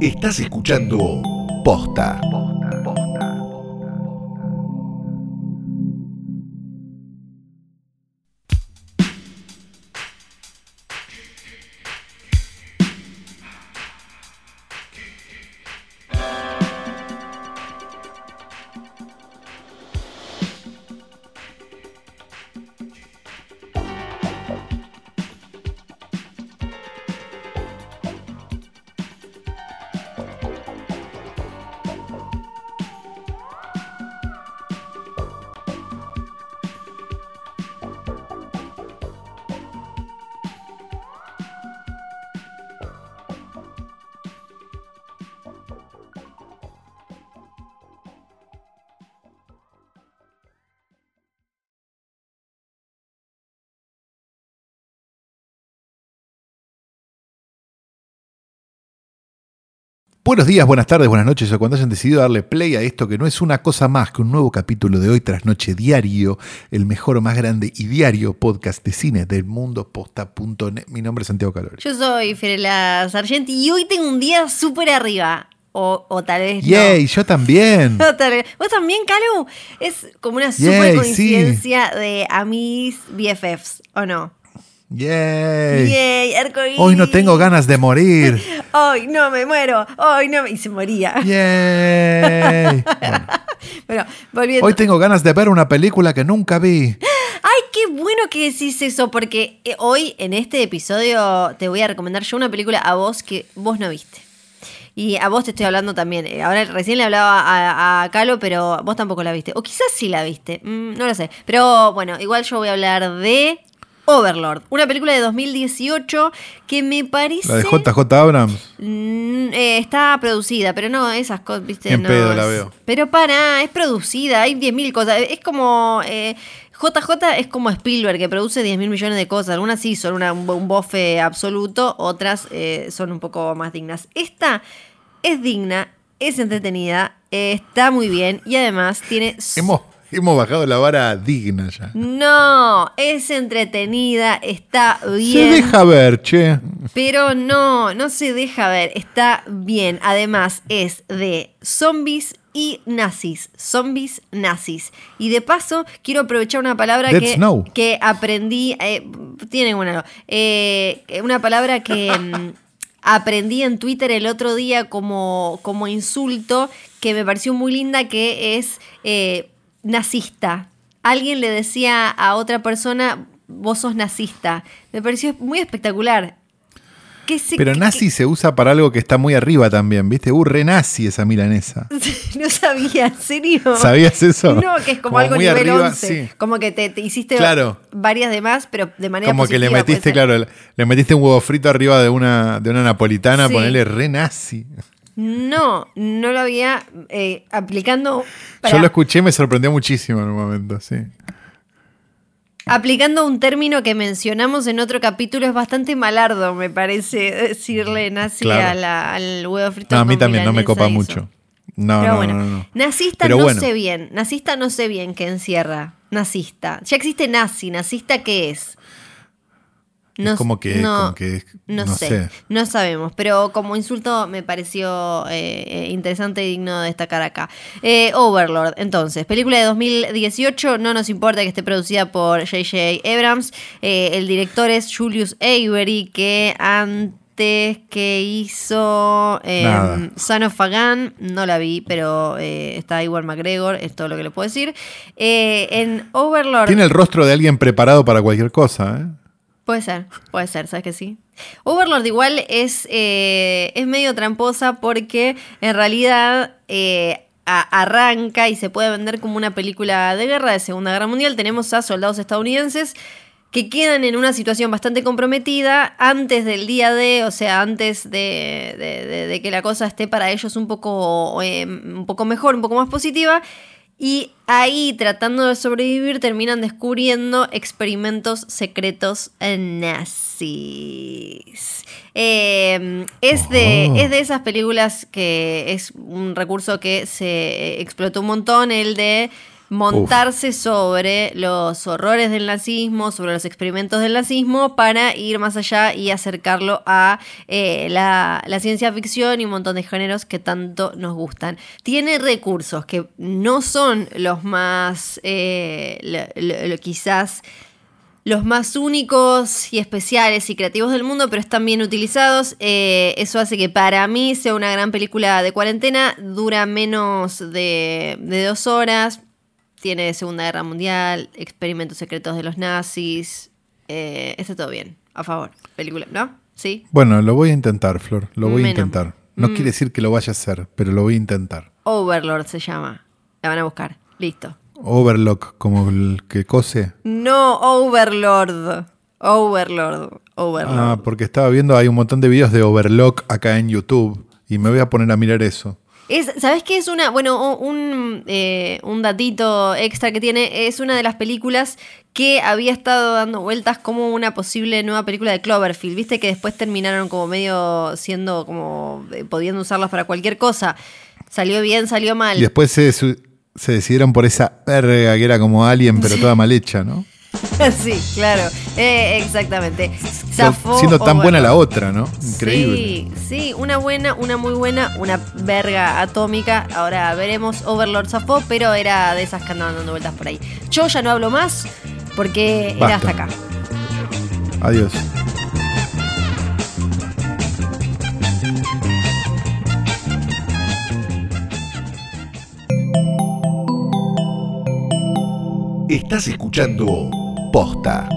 Estás escuchando Posta. Buenos días, buenas tardes, buenas noches, o cuando hayan decidido darle play a esto que no es una cosa más que un nuevo capítulo de Hoy tras Noche Diario, el mejor, más grande y diario podcast de cine del mundo, posta.net. Mi nombre es Santiago Calori. Yo soy Fiorella Sargenti y hoy tengo un día súper arriba. O, o tal vez Yay, yo también. no. Tal vez- ¿Vos también, Calu? Es como una super Yay, coincidencia de a mis BFFs, ¿o no? Yay. Yay, arcoíris. Hoy no tengo ganas de morir. Hoy no me muero. Hoy no me... Y se moría. Yay. Bueno, Bueno, volviendo. hoy tengo ganas de ver una película que nunca vi. Ay, qué bueno que decís eso, porque eh, hoy en este episodio te voy a recomendar yo una película a vos que vos no viste. Y a vos te estoy hablando también. Eh, Ahora recién le hablaba a, a Calo, pero vos tampoco la viste. O quizás sí la viste. Mm, no lo sé. Pero bueno, igual yo voy a hablar de Overlord. Una película de 2018 que me parece... La de JJ Abrams. Mm, eh, está producida, pero no, esas cosas, viste. En no, pedo la veo. Pero para, es producida, hay 10.000 cosas. Es como. eh, JJ es como Spielberg, que produce 10 mil millones de cosas. Algunas sí son una- un, bofe absoluto, otras eh, son un poco más dignas. Esta es digna, es entretenida, eh, está muy bien y además tiene. Hemos, hemos bajado la vara digna ya. No, es entretenida, está Se bien. deja ver, che. Pero no, no se deja ver, está bien. Además es de zombies y nazis. Zombies, nazis. Y de paso, quiero aprovechar una palabra que, que aprendí. eh, tienen una. eh, una palabra que mm, aprendí en Twitter el otro día como, como insulto, que me pareció muy linda, que es eh, nazista. Alguien le decía a otra persona, vos sos nazista. Me pareció muy espectacular. ¿Qué se- Pero nazi se usa para algo que está muy arriba también, ¿viste? Uh, re nazi esa milanesa. No sabía, ¿en serio? ¿Sabías eso? No, que es como, algo nivel arriba, 11. sí. Como que te, te hiciste Claro. varias de más, pero de manera Como que le metiste, claro, le- le metiste un huevo frito arriba de una, de una napolitana, Sí. ponerle re nazi. No, no lo había eh, aplicando. Yo lo escuché y me sorprendió muchísimo en un momento, sí. Aplicando un término que mencionamos en otro capítulo, es bastante malardo, me parece, decirle nazi Claro. a la- al huevo frito. No, a mí también, no me copa eso. mucho. No, Pero no, bueno, no, no. nazista Pero no bueno. sé bien, nazista no sé bien qué encierra. Nazista. Ya existe nazi, nazista qué es. Es como que- como que- no, no sé, sé. no sabemos, pero como insulto me pareció eh, eh, interesante y digno de destacar acá. Eh, Overlord, entonces, película de 2018, no nos importa que esté producida por J.J. Abrams, Eh, el director es Julius Avery, que antes que hizo Nada. Son of Gun, no la vi, pero está igual McGregor, es todo lo que le puedo decir. En Overlord... Tiene el rostro de alguien preparado para cualquier cosa, ¿eh? Puede ser, puede ser, ¿sabes que sí? Overlord igual es, eh, es medio tramposa porque en realidad eh, arranca y se puede vender como una película de guerra, de Segunda Guerra Mundial. Tenemos a soldados estadounidenses que quedan en una situación bastante comprometida antes del día de, o sea, antes de- de que la cosa esté para ellos un poco, eh, un poco mejor, un poco más positiva. Y ahí, tratando de sobrevivir, terminan descubriendo experimentos secretos nazis. Eh, es, de, Oh. es de esas películas que es un recurso que se explotó un montón, el de montarse sobre los horrores del nazismo, sobre los experimentos del nazismo, para ir más allá y acercarlo a eh, la, ciencia ficción y un montón de géneros que tanto nos gustan. Tiene recursos que no son los más, eh, quizás los más únicos y especiales y creativos del mundo, pero están bien utilizados. Eh, eso hace que para mí sea una gran película de cuarentena. Dura menos de, dos horas. Tiene Segunda Guerra Mundial, experimentos secretos de los nazis. Eh, está todo bien. A favor. Película, ¿no? Sí. Bueno, lo voy a intentar, Flor. Lo voy a intentar. No mm. quiere decir que lo vaya a hacer, pero lo voy a intentar. Overlord se llama. La van a buscar. Listo. Overlock, como el que cose. No, Overlord. Overlord. Overlord. Ah, porque estaba viendo, hay un montón de videos de Overlock acá en YouTube y me voy a poner a mirar eso. Es, ¿Sabes qué es una? Bueno, un, eh, un datito extra que tiene. Es una de las películas que había estado dando vueltas como una posible nueva película de Cloverfield. Viste que después terminaron como medio siendo como eh, pudiendo usarlas para cualquier cosa. Salió bien, salió mal. Y después se, se decidieron por esa verga que era como Alien, pero toda mal hecha, ¿no? sí, claro, eh, exactamente. Siendo tan buena la otra, ¿no? Increíble. Sí, sí, una buena, una muy buena, una verga atómica. Ahora veremos Overlord zafó, pero era de esas que andaban dando vueltas por ahí. Yo ya no hablo más porque era hasta acá. Adiós. Estás escuchando Posta.